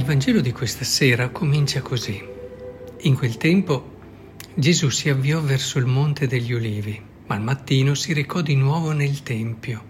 Il Vangelo di questa sera comincia così. In quel tempo Gesù si avviò verso il Monte degli Ulivi, ma al mattino si recò di nuovo nel Tempio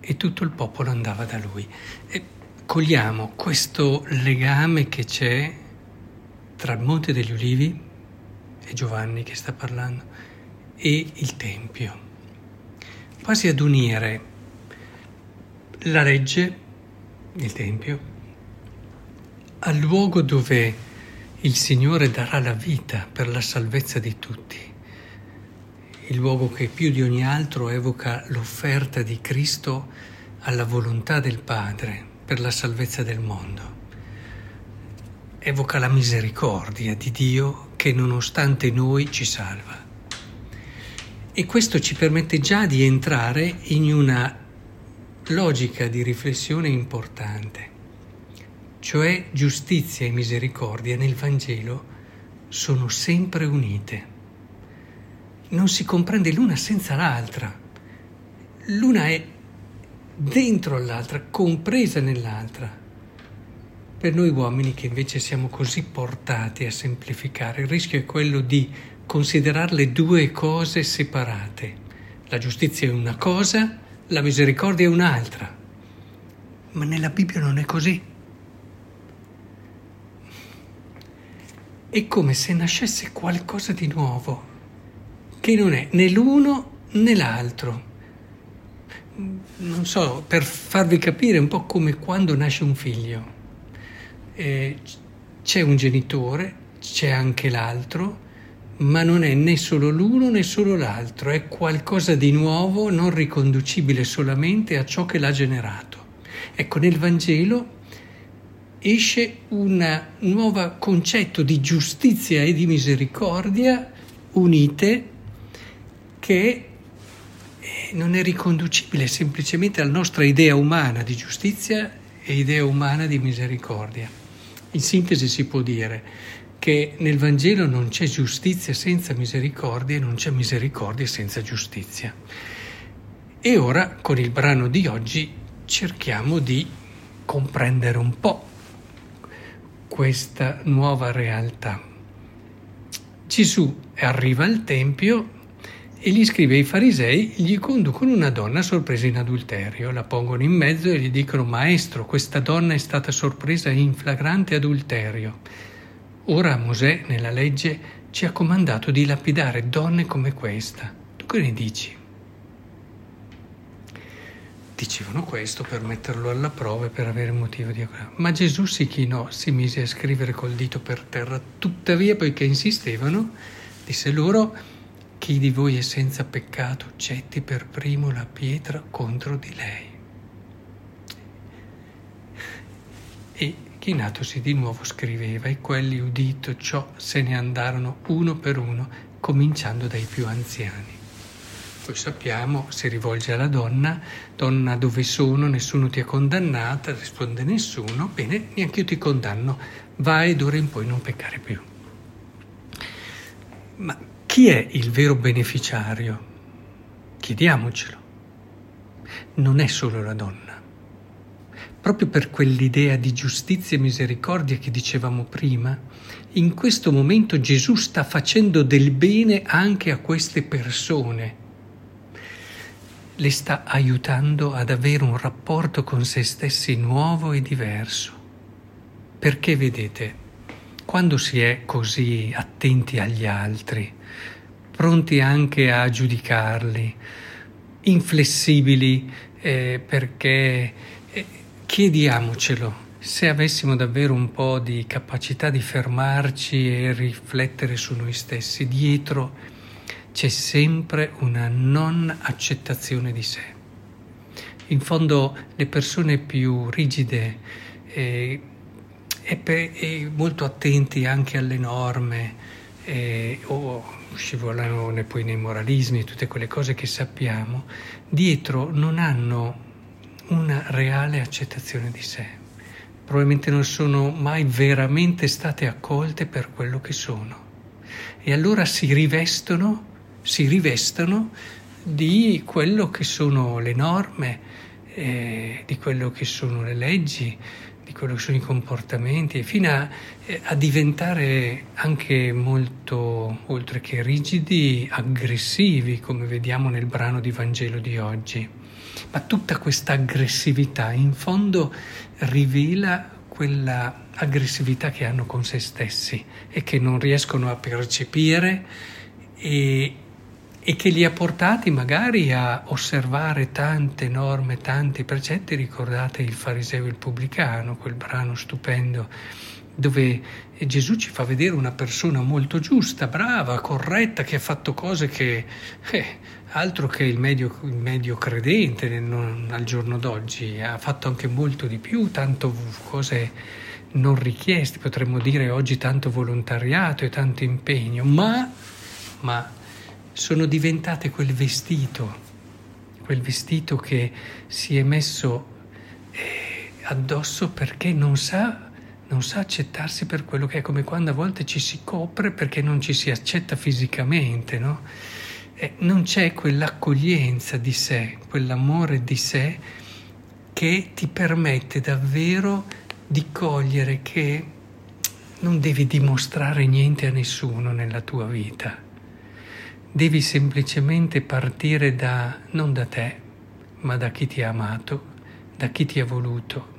e tutto il popolo andava da lui. E cogliamo questo legame che c'è tra il Monte degli Ulivi, è Giovanni che sta parlando, e il Tempio, quasi ad unire la legge, il Tempio, al luogo dove il Signore darà la vita per la salvezza di tutti, il luogo che più di ogni altro evoca l'offerta di Cristo alla volontà del Padre per la salvezza del mondo. Evoca la misericordia di Dio che nonostante noi ci salva. E questo ci permette già di entrare in una logica di riflessione importante cioè giustizia e misericordia nel Vangelo, sono sempre unite. Non si comprende l'una senza l'altra. L'una è dentro all'altra, compresa nell'altra. Per noi uomini che invece siamo così portati a semplificare, il rischio è quello di considerarle due cose separate. La giustizia è una cosa, la misericordia è un'altra. Ma nella Bibbia non è così. È come se nascesse qualcosa di nuovo, che non è né l'uno né l'altro. Non so, per farvi capire un po' come quando nasce un figlio. Eh, c'è un genitore, c'è anche l'altro, ma non è né solo l'uno né solo l'altro, è qualcosa di nuovo, non riconducibile solamente a ciò che l'ha generato. Ecco, nel Vangelo esce un nuovo concetto di giustizia e di misericordia unite che eh, non è riconducibile semplicemente alla nostra idea umana di giustizia e idea umana di misericordia. In sintesi si può dire che nel Vangelo non c'è giustizia senza misericordia e non c'è misericordia senza giustizia. E ora con il brano di oggi cerchiamo di comprendere un po' questa nuova realtà. Gesù arriva al Tempio e gli scrive ai farisei, gli conducono una donna sorpresa in adulterio, la pongono in mezzo e gli dicono Maestro, questa donna è stata sorpresa in flagrante adulterio. Ora Mosè nella legge ci ha comandato di lapidare donne come questa. Tu che ne dici? Dicevano questo per metterlo alla prova e per avere motivo di. Ma Gesù si chinò, si mise a scrivere col dito per terra. Tuttavia, poiché insistevano, disse loro: Chi di voi è senza peccato, getti per primo la pietra contro di lei. E chinatosi di nuovo scriveva, e quelli udito ciò se ne andarono uno per uno, cominciando dai più anziani. Poi sappiamo, si rivolge alla donna, donna dove sono, nessuno ti ha condannata, risponde nessuno, bene, neanche io ti condanno, vai d'ora in poi non peccare più. Ma chi è il vero beneficiario? Chiediamocelo. Non è solo la donna. Proprio per quell'idea di giustizia e misericordia che dicevamo prima, in questo momento Gesù sta facendo del bene anche a queste persone le sta aiutando ad avere un rapporto con se stessi nuovo e diverso. Perché vedete, quando si è così attenti agli altri, pronti anche a giudicarli, inflessibili eh, perché eh, chiediamocelo, se avessimo davvero un po' di capacità di fermarci e riflettere su noi stessi, dietro c'è sempre una non accettazione di sé. In fondo le persone più rigide eh, e, pe- e, molto attenti anche alle norme eh, o scivolano poi nei moralismi tutte quelle cose che sappiamo, dietro non hanno una reale accettazione di sé. Probabilmente non sono mai veramente state accolte per quello che sono. E allora si rivestono si rivestano di quello che sono le norme, eh, di quello che sono le leggi, di quello che sono i comportamenti, fino a, eh, a, diventare anche molto, oltre che rigidi, aggressivi, come vediamo nel brano di Vangelo di oggi. Ma tutta questa aggressività in fondo rivela quella aggressività che hanno con se stessi e che non riescono a percepire e, e che li ha portati magari a osservare tante norme, tanti precetti. Ricordate il fariseo e il pubblicano, quel brano stupendo dove Gesù ci fa vedere una persona molto giusta, brava, corretta, che ha fatto cose che eh, altro che il medio, il medio credente non, al giorno d'oggi, ha fatto anche molto di più, tanto cose non richieste, potremmo dire oggi tanto volontariato e tanto impegno, ma, ma sono diventate quel vestito, quel vestito che si è messo eh, addosso perché non sa, non sa accettarsi per quello che è, come quando a volte ci si copre perché non ci si accetta fisicamente, no? Eh, non c'è quell'accoglienza di sé, quell'amore di sé che ti permette davvero di cogliere che non devi dimostrare niente a nessuno nella tua vita Devi semplicemente partire da, non da te, ma da chi ti ha amato, da chi ti ha voluto.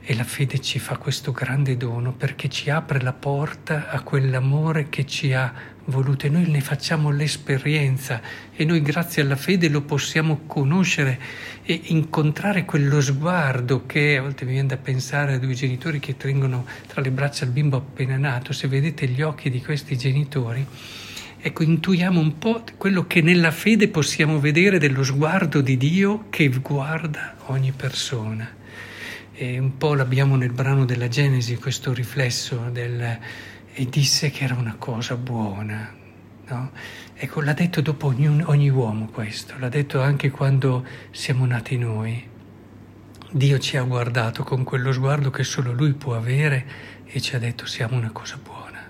E la fede ci fa questo grande dono perché ci apre la porta a quell'amore che ci ha voluto e noi ne facciamo l'esperienza e noi grazie alla fede lo possiamo conoscere e incontrare quello sguardo che a volte mi viene da pensare a due genitori che tengono tra le braccia il bimbo appena nato, se vedete gli occhi di questi genitori ecco, intuiamo un po' quello che nella fede possiamo vedere dello sguardo di Dio che guarda ogni persona. E un po' l'abbiamo nel brano della Genesi, questo riflesso del e disse che era una cosa buona. No? Ecco, l'ha detto dopo ogni, ogni uomo questo, l'ha detto anche quando siamo nati noi. Dio ci ha guardato con quello sguardo che solo Lui può avere e ci ha detto siamo una cosa buona.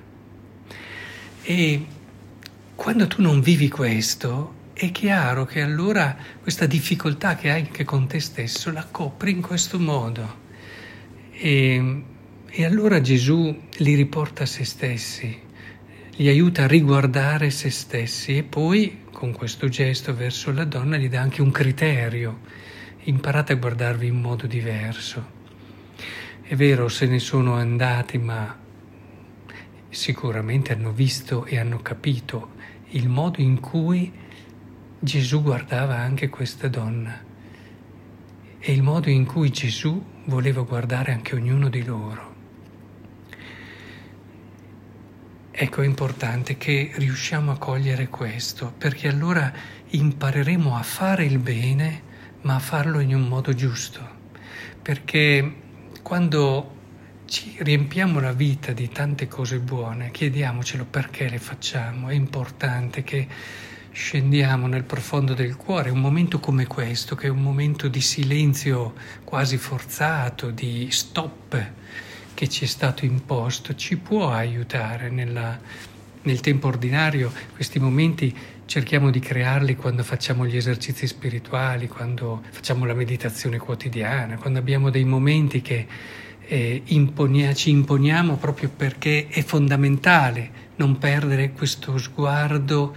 E quando tu non vivi questo, è chiaro che allora questa difficoltà che hai anche con te stesso la copri in questo modo. E, e allora Gesù li riporta a se stessi, li aiuta a riguardare se stessi e poi con questo gesto verso la donna gli dà anche un criterio. Imparate a guardarvi in modo diverso. È vero, se ne sono andati, ma sicuramente hanno visto e hanno capito il modo in cui Gesù guardava anche questa donna e il modo in cui Gesù voleva guardare anche ognuno di loro. Ecco, è importante che riusciamo a cogliere questo, perché allora impareremo a fare il bene, ma a farlo in un modo giusto. Perché quando ci riempiamo la vita di tante cose buone, chiediamocelo perché le facciamo. È importante che scendiamo nel profondo del cuore, un momento come questo, che è un momento di silenzio quasi forzato, di stop che ci è stato imposto, ci può aiutare nella, nel tempo ordinario. Questi momenti cerchiamo di crearli quando facciamo gli esercizi spirituali, quando facciamo la meditazione quotidiana, quando abbiamo dei momenti che eh, imponia, ci imponiamo proprio perché è fondamentale non perdere questo sguardo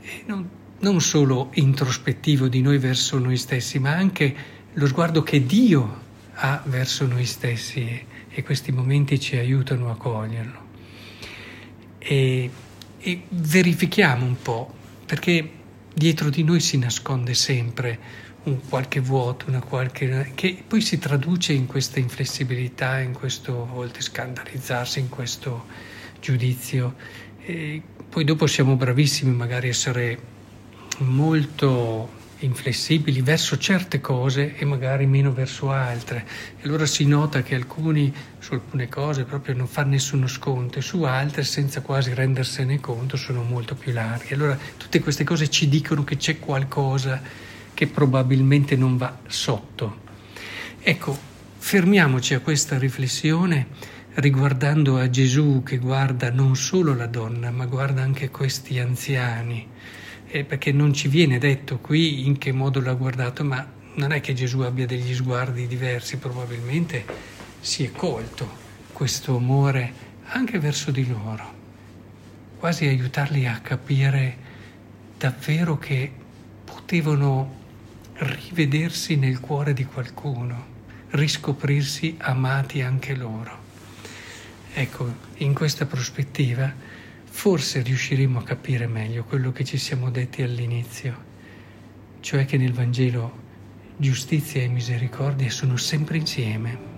eh, non, non solo introspettivo di noi verso noi stessi, ma anche lo sguardo che Dio ha verso noi stessi e, e questi momenti ci aiutano a coglierlo. E, e verifichiamo un po', perché dietro di noi si nasconde sempre un qualche vuoto, una qualche, che poi si traduce in questa inflessibilità, in questo a volte scandalizzarsi, in questo giudizio. E poi dopo siamo bravissimi magari a essere molto inflessibili verso certe cose e magari meno verso altre. E allora si nota che alcuni su alcune cose proprio non fanno nessuno sconto e su altre senza quasi rendersene conto sono molto più larghi. Allora tutte queste cose ci dicono che c'è qualcosa che probabilmente non va sotto. Ecco, fermiamoci a questa riflessione riguardando a Gesù che guarda non solo la donna, ma guarda anche questi anziani, eh, perché non ci viene detto qui in che modo l'ha guardato, ma non è che Gesù abbia degli sguardi diversi, probabilmente si è colto questo amore anche verso di loro, quasi aiutarli a capire davvero che potevano rivedersi nel cuore di qualcuno, riscoprirsi amati anche loro. Ecco, in questa prospettiva forse riusciremo a capire meglio quello che ci siamo detti all'inizio, cioè che nel Vangelo giustizia e misericordia sono sempre insieme.